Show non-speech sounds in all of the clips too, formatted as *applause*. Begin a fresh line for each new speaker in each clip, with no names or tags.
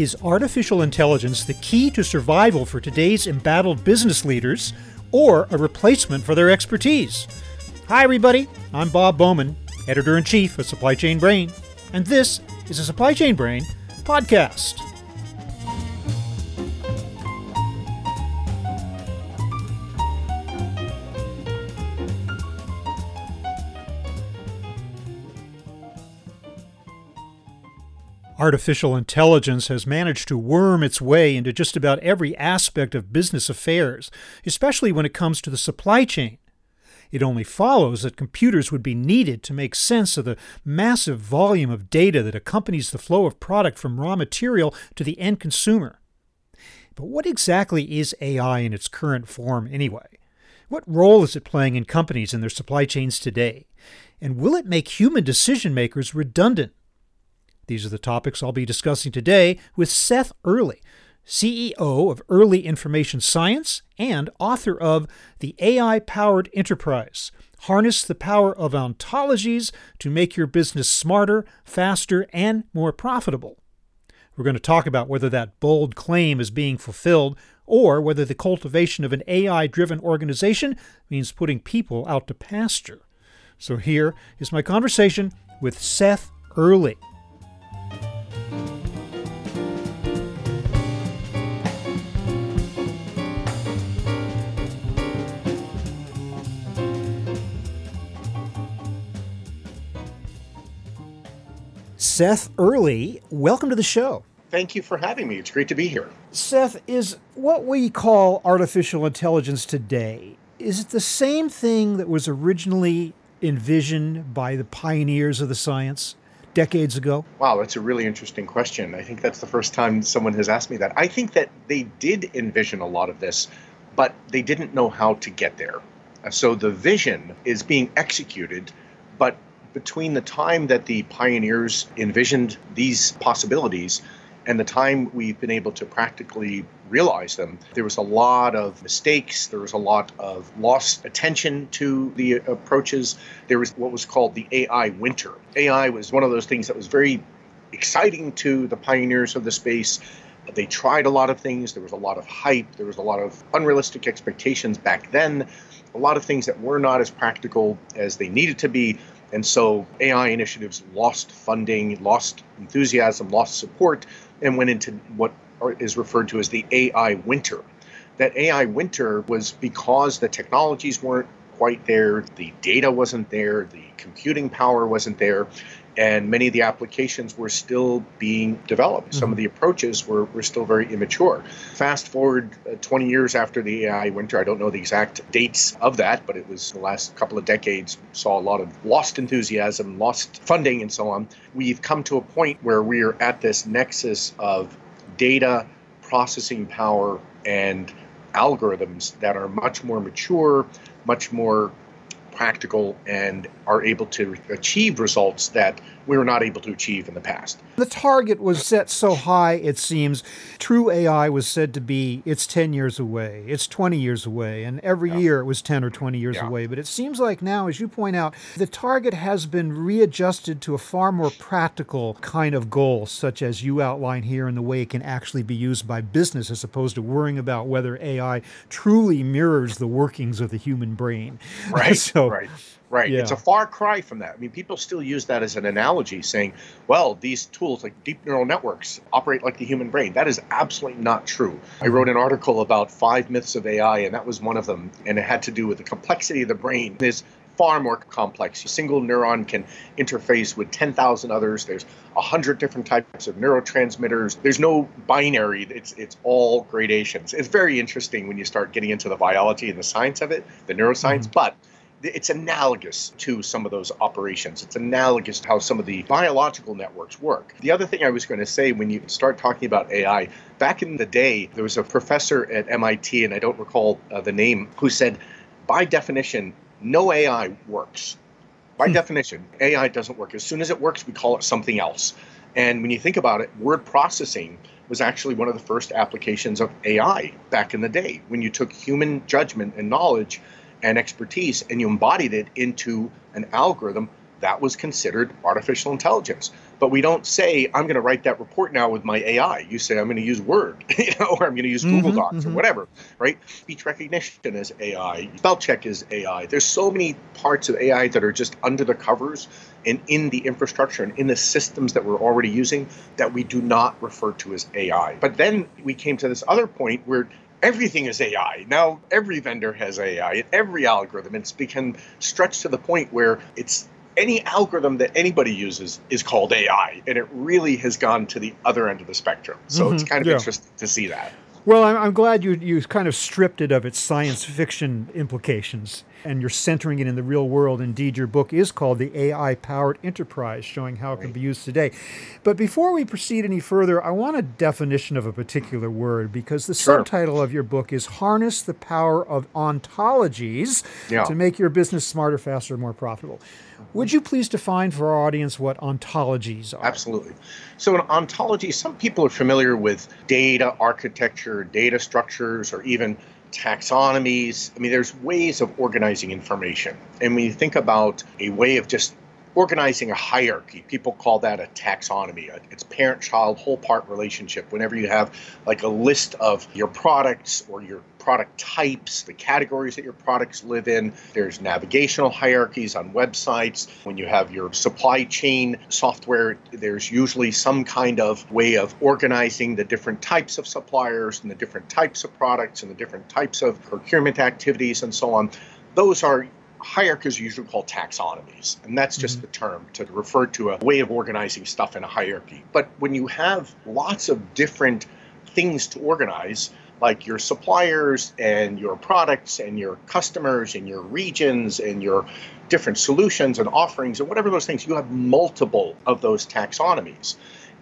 Is artificial intelligence the key to survival for today's embattled business leaders or a replacement for their expertise? Hi, everybody. I'm Bob Bowman, editor in chief of Supply Chain Brain, and this is a Supply Chain Brain podcast. Artificial intelligence has managed to worm its way into just about every aspect of business affairs, especially when it comes to the supply chain. It only follows that computers would be needed to make sense of the massive volume of data that accompanies the flow of product from raw material to the end consumer. But what exactly is AI in its current form anyway? What role is it playing in companies and their supply chains today? And will it make human decision makers redundant? These are the topics I'll be discussing today with Seth Earley, CEO of Earley Information Science and author of The AI Powered Enterprise Harness the Power of Ontologies to Make Your Business Smarter, Faster, and More Profitable. We're going to talk about whether that bold claim is being fulfilled or whether the cultivation of an AI driven organization means putting people out to pasture. So here is my conversation with Seth Earley. Seth Earley, welcome to the show.
Thank you for having me. It's great to be here.
Seth, is what we call artificial intelligence today, is it the same thing that was originally envisioned by the pioneers of the science decades ago?
Wow, that's a really interesting question. I think that's the first time someone has asked me that. I think that they did envision a lot of this, but they didn't know how to get there. So the vision is being executed, between the time that the pioneers envisioned these possibilities and the time we've been able to practically realize them, there was a lot of mistakes. There was a lot of lost attention to the approaches. There was what was called the AI winter. AI was one of those things that was very exciting to the pioneers of the space. They tried a lot of things. There was a lot of hype. There was a lot of unrealistic expectations back then. A lot of things that were not as practical as they needed to be. And so AI initiatives lost funding, lost enthusiasm, lost support, and went into what is referred to as the AI winter. That AI winter was because the technologies weren't quite there, the data wasn't there, the computing power wasn't there, and many of the applications were still being developed. Some of the approaches were, were still very immature. Fast forward uh, 20 years after the AI winter, I don't know the exact dates of that, but it was the last couple of decades, saw a lot of lost enthusiasm, lost funding, and so on. We've come to a point where we're at this nexus of data, processing power, and algorithms that are much more mature, much more practical and are able to achieve results that we were not able to achieve in the past.
The target was set so high, it seems. True AI was said to be it's 10 years away, it's 20 years away, and every yeah. year it was 10 or 20 years yeah. away. But it seems like now, as you point out, the target has been readjusted to a far more practical kind of goal, such as you outline here in the way it can actually be used by business as opposed to worrying about whether AI truly mirrors the workings of the human brain. *laughs*
Right. so, right. Right. Yeah. It's a far cry from that. I mean, people still use that as an analogy, saying, well, these tools like deep neural networks operate like the human brain. That is absolutely not true. I wrote an article about five myths of AI, and that was one of them. And it had to do with the complexity of the brain. Is far more complex. A single neuron can interface with 10,000 others. There's 100 different types of neurotransmitters. There's no binary. It's it's all gradations. It's very interesting when you start getting into the biology and the science of it, the neuroscience, mm-hmm. but it's analogous to some of those operations. It's analogous to how some of the biological networks work. The other thing I was going to say when you start talking about AI, back in the day, there was a professor at MIT, and I don't recall uh, the name, who said, by definition, no AI works. By hmm. definition, AI doesn't work. As soon as it works, we call it something else. And when you think about it, word processing was actually one of the first applications of AI back in the day when you took human judgment and knowledge and expertise and you embodied it into an algorithm that was considered artificial intelligence. But we don't say, I'm going to write that report now with my AI. You say, I'm going to use Word, *laughs* you know, or I'm going to use Google mm-hmm, Docs mm-hmm. or whatever, right? Speech recognition is AI, spell check is AI. There's so many parts of AI that are just under the covers and in the infrastructure and in the systems that we're already using that we do not refer to as AI. But then we came to this other point where everything is AI. Now every vendor has AI, every algorithm. It's become stretched to the point where it's any algorithm that anybody uses is called AI, and it really has gone to the other end of the spectrum. So mm-hmm, it's kind of yeah. interesting to see that.
Well, I'm, I'm glad you you kind of stripped it of its science fiction implications and you're centering it in the real world. Indeed, your book is called The AI Powered Enterprise, showing how it can be used today. But before we proceed any further, I want a definition of a particular word because the sure. subtitle of your book is Harness the Power of Ontologies yeah. to Make Your Business Smarter, Faster, More Profitable. Would you please define for our audience what ontologies are?
Absolutely. So, an ontology, some people are familiar with data architecture, data structures, or even taxonomies. I mean, there's ways of organizing information. And when you think about a way of just organizing a hierarchy. People call that a taxonomy. It's parent child whole part relationship. Whenever you have like a list of your products or your product types, the categories that your products live in, there's navigational hierarchies on websites. When you have your supply chain software, there's usually some kind of way of organizing the different types of suppliers and the different types of products and the different types of procurement activities and so on. Those are hierarchies are usually called taxonomies, and that's just mm-hmm. the term to refer to a way of organizing stuff in a hierarchy. But when you have lots of different things to organize, like your suppliers and your products and your customers and your regions and your different solutions and offerings and whatever those things, you have multiple of those taxonomies.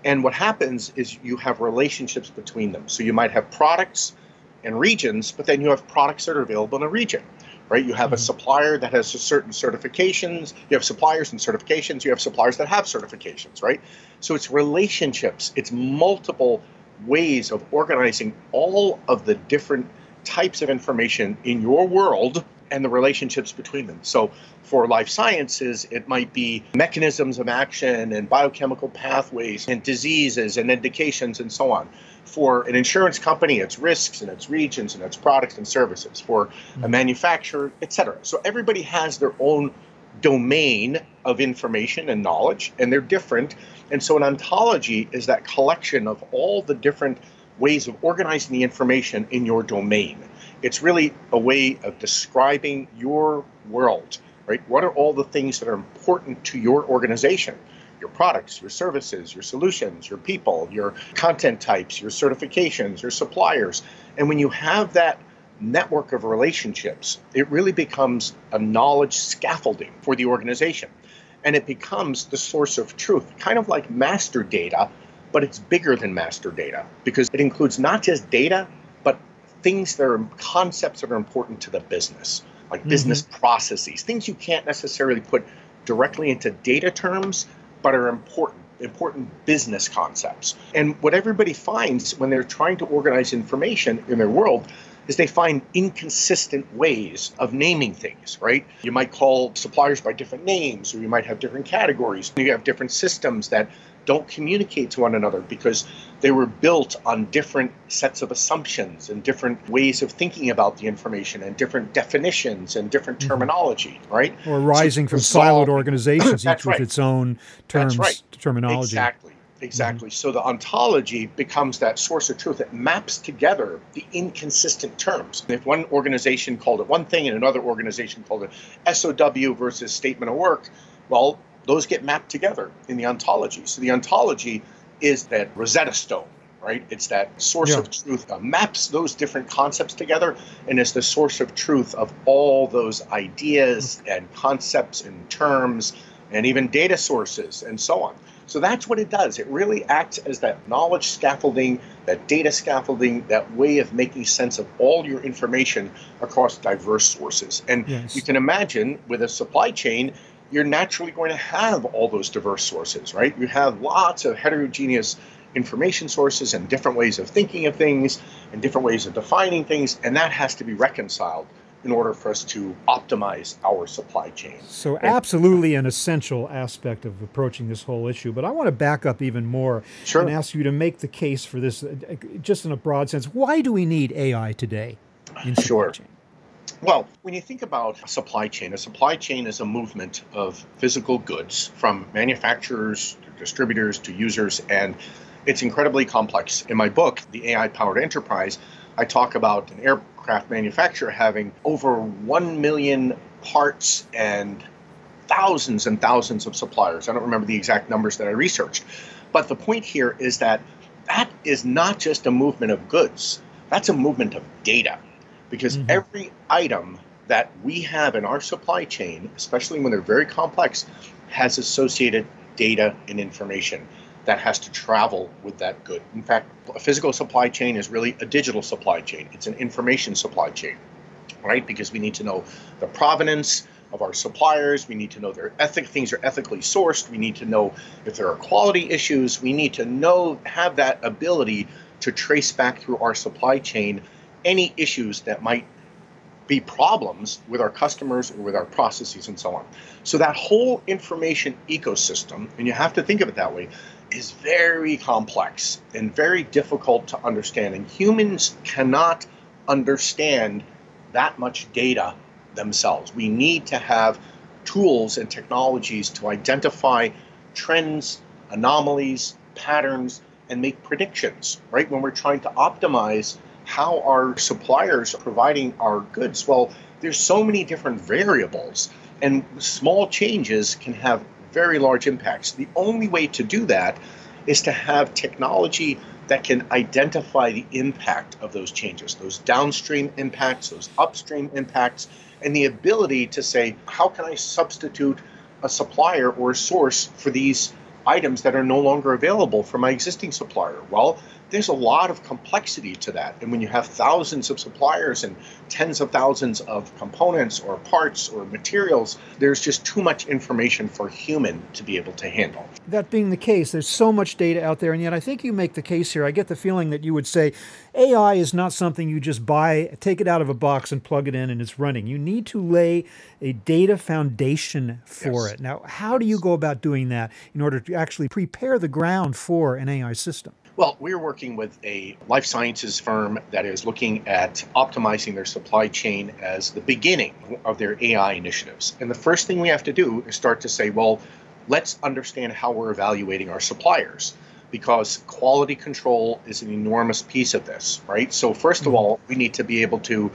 And what happens is you have relationships between them. So you might have products and regions, but then you have products that are available in a region right? You have a mm-hmm. supplier that has certain certifications. You have suppliers and certifications. You have suppliers that have certifications, right? So it's relationships. It's multiple ways of organizing all of the different types of information in your world and the relationships between them. So for life sciences, it might be mechanisms of action and biochemical pathways and diseases and indications and so on. For an insurance company, it's risks and its regions and its products and services. For a mm-hmm. manufacturer, et cetera. So everybody has their own domain of information and knowledge, and they're different. And so an ontology is that collection of all the different ways of organizing the information in your domain. It's really a way of describing your world, right? What are all the things that are important to your organization? your products, your services, your solutions, your people, your content types, your certifications, your suppliers. And when you have that network of relationships, it really becomes a knowledge scaffolding for the organization. And it becomes the source of truth, kind of like master data, but it's bigger than master data because it includes not just data, things that are concepts that are important to the business, like mm-hmm. business processes, things you can't necessarily put directly into data terms, but are important important business concepts. And what everybody finds when they're trying to organize information in their world is they find inconsistent ways of naming things, right? You might call suppliers by different names, or you might have different categories. You have different systems that don't communicate to one another because they were built on different sets of assumptions and different ways of thinking about the information and different definitions and different mm-hmm. terminology, right?
Or rising so, from siloed organizations, each with its own terms, right. terminology.
Exactly. Exactly. Mm-hmm. So the ontology becomes that source of truth that maps together the inconsistent terms. If one organization called it one thing and another organization called it SOW versus statement of work, well, those get mapped together in the ontology. So the ontology is that Rosetta Stone, right? It's that source yeah. of truth that maps those different concepts together and is the source of truth of all those ideas and concepts and terms and even data sources and so on. So that's what it does. It really acts as that knowledge scaffolding, that data scaffolding, that way of making sense of all your information across diverse sources. And yes. you can imagine with a supply chain, you're naturally going to have all those diverse sources, right? You have lots of heterogeneous information sources and different ways of thinking of things and different ways of defining things, and that has to be reconciled in order for us to optimize our supply chain.
So, absolutely an essential aspect of approaching this whole issue. But I want to back up even more
sure.
and ask you to make the case for this, just in a broad sense. Why do we need AI today in supply
sure.
chain?
Well, when you think about a supply chain, a supply chain is a movement of physical goods from manufacturers to distributors to users, and it's incredibly complex. In my book, The AI Powered Enterprise, I talk about an aircraft manufacturer having over 1 million parts and thousands and thousands of suppliers. I don't remember the exact numbers that I researched. But the point here is that that is not just a movement of goods, that's a movement of data because mm-hmm. every item that we have in our supply chain, especially when they're very complex, has associated data and information that has to travel with that good. In fact, a physical supply chain is really a digital supply chain, it's an information supply chain, right? Because we need to know the provenance of our suppliers. We need to know their ethic things are ethically sourced. We need to know if there are quality issues. We need to know have that ability to trace back through our supply chain any issues that might be problems with our customers or with our processes and so on. So that whole information ecosystem, and you have to think of it that way, is very complex and very difficult to understand. And humans cannot understand that much data themselves. We need to have tools and technologies to identify trends, anomalies, patterns, and make predictions, right? When we're trying to optimize how our suppliers are providing our goods? Well, there's so many different variables, and small changes can have very large impacts. The only way to do that is to have technology that can identify the impact of those changes, those downstream impacts, those upstream impacts, and the ability to say, how can I substitute a supplier or a source for these items that are no longer available from my existing supplier? Well, there's a lot of complexity to that. And when you have thousands of suppliers and tens of thousands of components or parts or materials, there's just too much information for human to be able to handle.
That being the case, there's so much data out there. And yet, I think you make the case here. I get the feeling that you would say AI is not something you just buy, take it out of a box, and plug it in and it's running. You need to lay a data foundation for yes. it. Now, how do you go about doing that in order to actually prepare the ground for an AI system?
Well, we're working with a life sciences firm that is looking at optimizing their supply chain as the beginning of their AI initiatives. And the first thing we have to do is start to say, well, let's understand how we're evaluating our suppliers because quality control is an enormous piece of this, right? So, 1st of mm-hmm. all, we need to be able to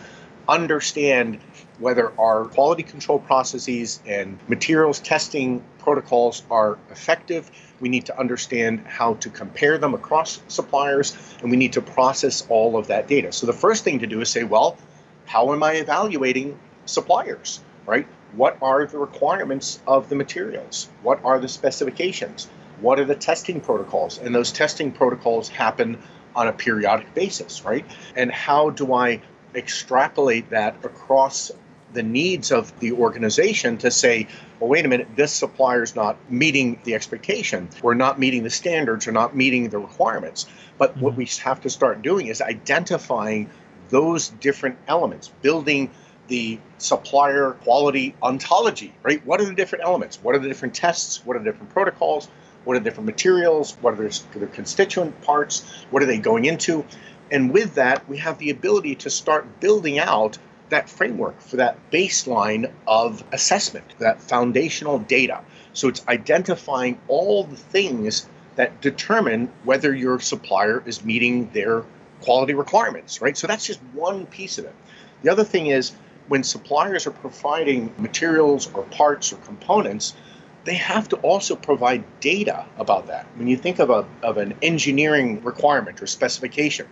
understand whether our quality control processes and materials testing protocols are effective. We need to understand how to compare them across suppliers, and we need to process all of that data. So the first thing to do is say, well, how am I evaluating suppliers, right? What are the requirements of the materials? What are the specifications? What are the testing protocols? And those testing protocols happen on a periodic basis, right? And how do I extrapolate that across the needs of the organization to say, well, wait a minute, this supplier is not meeting the expectation, or not meeting the standards, or not meeting the requirements. But mm-hmm. what we have to start doing is identifying those different elements, building the supplier quality ontology, right? What are the different elements? What are the different tests? What are the different protocols? What are the different materials? What are their, their constituent parts? What are they going into? And with that, we have the ability to start building out that framework for that baseline of assessment, that foundational data. So it's identifying all the things that determine whether your supplier is meeting their quality requirements, right? So that's just one piece of it. The other thing is when suppliers are providing materials or parts or components, they have to also provide data about that. When you think of, a, of an engineering requirement or specification,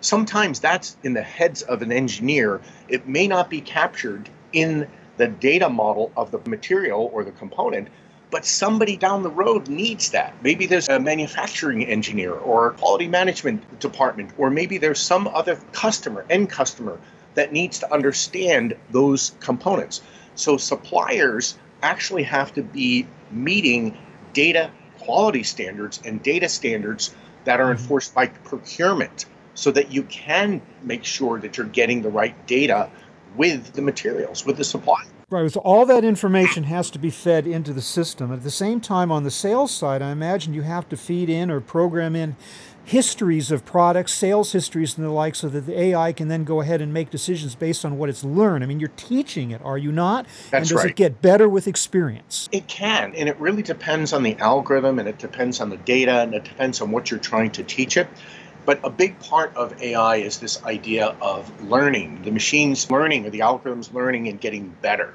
sometimes that's in the heads of an engineer. It may not be captured in the data model of the material or the component, but somebody down the road needs that. Maybe there's a manufacturing engineer or a quality management department, or maybe there's some other customer, end customer, that needs to understand those components. So suppliers actually have to be meeting data quality standards and data standards that are mm-hmm. enforced by procurement so that you can make sure that you're getting the right data with the materials, with the supply.
Right, so all that information has to be fed into the system. At the same time, on the sales side, I imagine you have to feed in or program in histories of products, sales histories, and the like, so that the AI can then go ahead and make decisions based on what it's learned. I mean, you're teaching it, are you not?
That's
and does
right.
it get better with experience?
It can, and it really depends on the algorithm, and it depends on the data, and it depends on what you're trying to teach it. But a big part of AI is this idea of learning, the machine's learning or the algorithm's learning and getting better.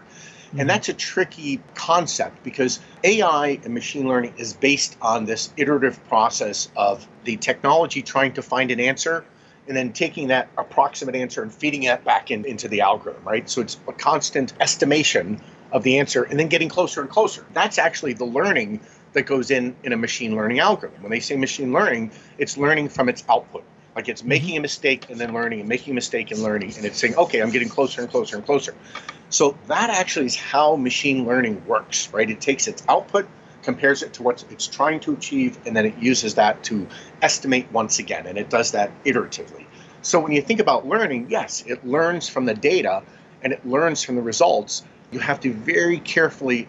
And mm-hmm. that's a tricky concept because AI and machine learning is based on this iterative process of the technology trying to find an answer and then taking that approximate answer and feeding that back in, into the algorithm, right? So it's a constant estimation of the answer and then getting closer and closer. That's actually the learning that goes in in a machine learning algorithm. When they say machine learning, it's learning from its output. Like it's mm-hmm. making a mistake and then learning and making a mistake and learning. And it's saying, okay, I'm getting closer and closer and closer. So that actually is how machine learning works, right? It takes its output, compares it to what it's trying to achieve, and then it uses that to estimate once again. And it does that iteratively. So when you think about learning, yes, it learns from the data and it learns from the results. You have to very carefully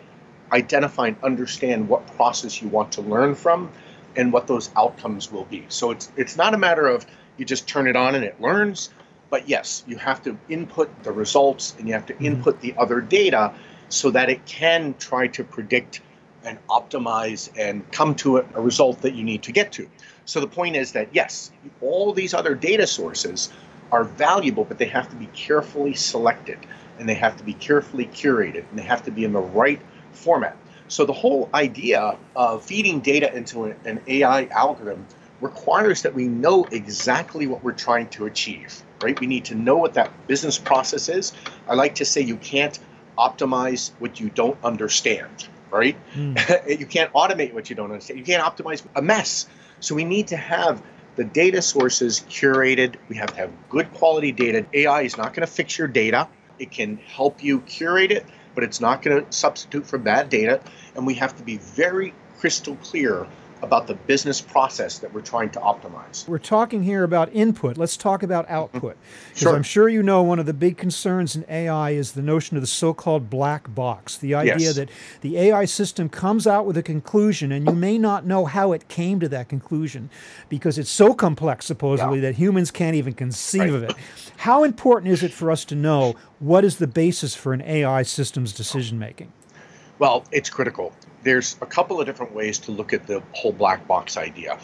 identify and understand what process you want to learn from and what those outcomes will be. So it's it's not a matter of you just turn it on and it learns, but yes, you have to input the results and you have to mm-hmm. input the other data so that it can try to predict and optimize and come to a, a result that you need to get to. So the point is that yes, all these other data sources are valuable, but they have to be carefully selected and they have to be carefully curated and they have to be in the right format. So the whole idea of feeding data into an, AI algorithm requires that we know exactly what we're trying to achieve, right? We need to know what that business process is. I like to say you can't optimize what you don't understand, right? Hmm. *laughs* you can't automate what you don't understand. You can't optimize a mess. So we need to have the data sources curated. We have to have good quality data. AI is not going to fix your data. It can help you curate it, but it's not going to substitute for bad data. And we have to be very crystal clear about the business process that we're trying to optimize.
We're talking here about input. Let's talk about mm-hmm. output. Because
Sure.
I'm sure you know one of the big concerns in AI is the notion of the so called black box. The idea
Yes.
that the AI system comes out with a conclusion and you may not know how it came to that conclusion because it's so complex, supposedly,
Yeah.
that humans can't even conceive
Right.
of it. How important is it for us to know what is the basis for an AI system's decision making?
Well, it's critical. There's a couple of different ways to look at the whole black box idea.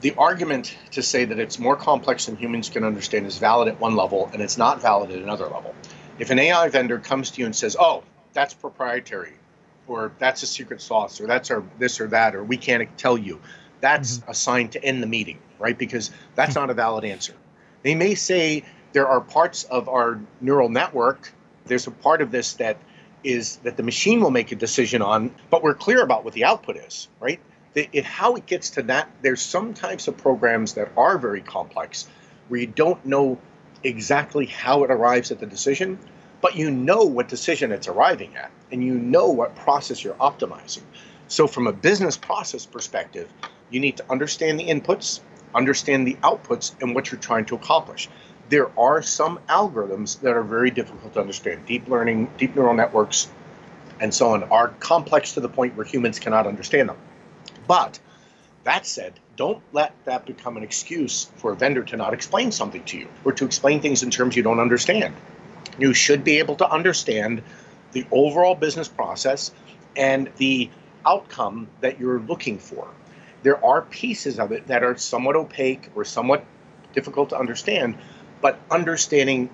The argument to say that it's more complex than humans can understand is valid at one level and it's not valid at another level. If an AI vendor comes to you and says, "Oh, that's proprietary," or "That's a secret sauce," or "That's our this or that," or "We can't tell you," that's mm-hmm. a sign to end the meeting, right? Because that's hmm. not a valid answer. They may say there are parts of our neural network. There's a part of this that is that the machine will make a decision on, but we're clear about what the output is, right? It, how it gets to that, there's some types of programs that are very complex where you don't know exactly how it arrives at the decision, but you know what decision it's arriving at, and you know what process you're optimizing. So, from a business process perspective, you need to understand the inputs, understand the outputs, and what you're trying to accomplish there are some algorithms that are very difficult to understand. Deep learning, deep neural networks, and so on are complex to the point where humans cannot understand them. But that said, don't let that become an excuse for a vendor to not explain something to you or to explain things in terms you don't understand. You should be able to understand the overall business process and the outcome that you're looking for. There are pieces of it that are somewhat opaque or somewhat difficult to understand, but understanding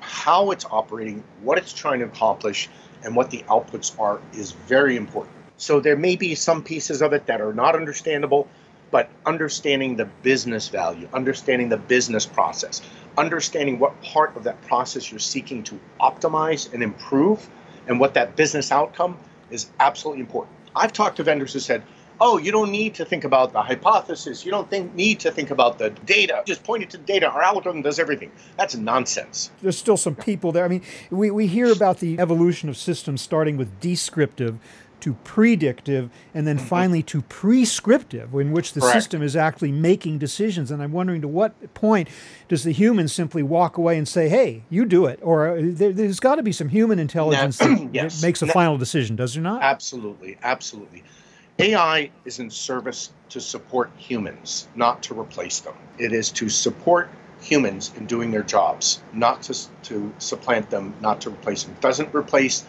how it's operating, what it's trying to accomplish, and what the outputs are is very important. So there may be some pieces of it that are not understandable, but understanding the business value, understanding the business process, understanding what part of that process you're seeking to optimize and improve, and what that business outcome is absolutely important. I've talked to vendors who said, oh, you don't need to think about the hypothesis. You don't think, need to think about the data. Just point it to the data. Our algorithm does everything. That's nonsense.
There's still some people there. I mean, we, we hear about the evolution of systems starting with descriptive to predictive, and then finally to prescriptive, in which the
Correct.
system is actually making decisions. And I'm wondering to what point does the human simply walk away and say, hey, you do it? Or uh, there, there's got to be some human intelligence that *clears throat*
Yes.
makes a
Na-
final decision, does there not?
Absolutely, absolutely. AI is in service to support humans, not to replace them. It is to support humans in doing their jobs, not to, to supplant them, not to replace them. It doesn't replace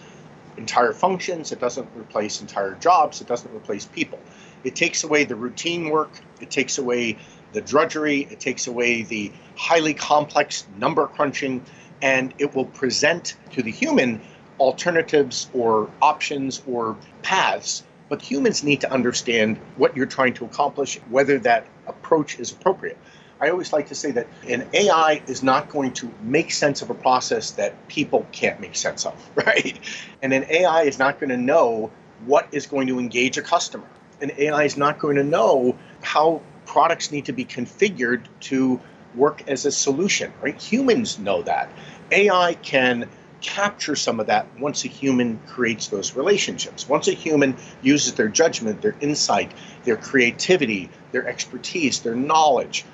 entire functions, it doesn't replace entire jobs, it doesn't replace people. It takes away the routine work, it takes away the drudgery, it takes away the highly complex number crunching, and it will present to the human alternatives or options or paths. But humans need to understand what you're trying to accomplish, whether that approach is appropriate. I always like to say that an AI is not going to make sense of a process that people can't make sense of, *laughs* right? And an AI is not going to know what is going to engage a customer. An AI is not going to know how products need to be configured to work as a solution, right? Humans know that. AI can capture some of that once a human creates those relationships. Once a human uses their judgment, their insight, their creativity, their expertise, their knowledge.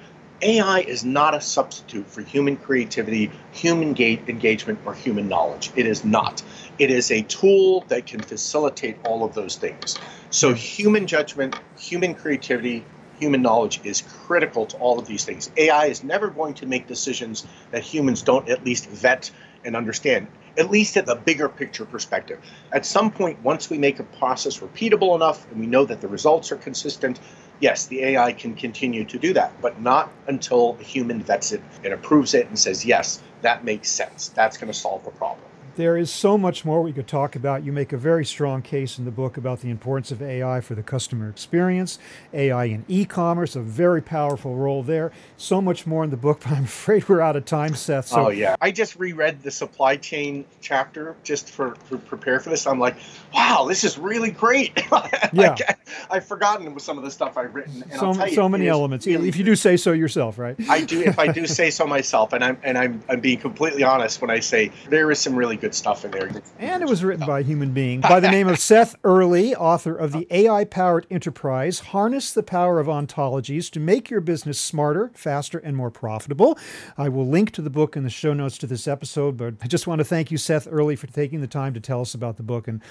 AI is not a substitute for human creativity, human ga- engagement, or human knowledge. It is not. It is a tool that can facilitate all of those things. So, human judgment, human creativity, human knowledge is critical to all of these things. AI is never going to make decisions that humans don't at least vet and understand, at least at the bigger picture perspective. At some point, once we make a process repeatable enough and we know that the results are consistent, yes, the AI can continue to do that, but not until the human vets it and approves it and says, yes, that makes sense. That's going to solve the problem.
There is so much more we could talk about. You make a very strong case in the book about the importance of AI for the customer experience, AI in e commerce, a very powerful role there. So much more in the book, *laughs* but I'm afraid we're out of time, Seth. So
oh yeah, I just reread the supply chain chapter just for to prepare for this. I'm like, wow, this is really great. *laughs*
Yeah.
like, I, I've forgotten some of the stuff I've written. And
so,
I'll tell you,
so
it
many elements.
really
if you do say so yourself, right?
I do if I do *laughs* say so myself, and I'm and I'm I'm being completely honest when I say there is some really good stuff in there.
And it was written by a human being by the *laughs* name of Seth Earley, author of the AI Powered Enterprise Harness the Power of Ontologies to Make Your Business Smarter, Faster, and More Profitable. I will link to the book in the show notes to this episode, but I just want to thank you, Seth Earley, for taking the time to tell us about the book and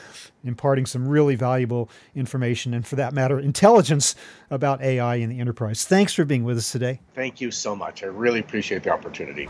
imparting some really valuable information and, for that matter, intelligence about AI in the enterprise. Thanks for being with us today.
Thank you so much. I really appreciate the opportunity.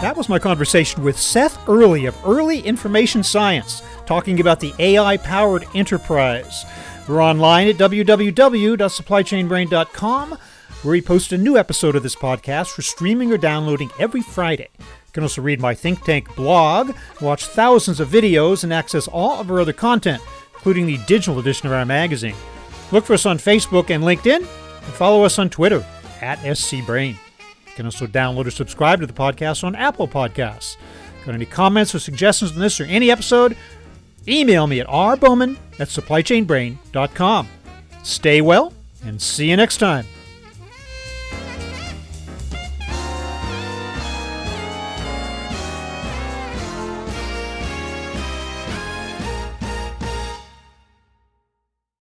That was my conversation with Seth Earley of Earley Information Science, talking about the AI powered enterprise. We're online at www.supplychainbrain.com, where we post a new episode of this podcast for streaming or downloading every Friday. You can also read my think tank blog, watch thousands of videos, and access all of our other content, including the digital edition of our magazine. Look for us on Facebook and LinkedIn, and follow us on Twitter at SCBrain. Can also download or subscribe to the podcast on Apple Podcasts. Got any comments or suggestions on this or any episode? Email me at rbowman at supplychainbrain.com. Stay well and see you next time.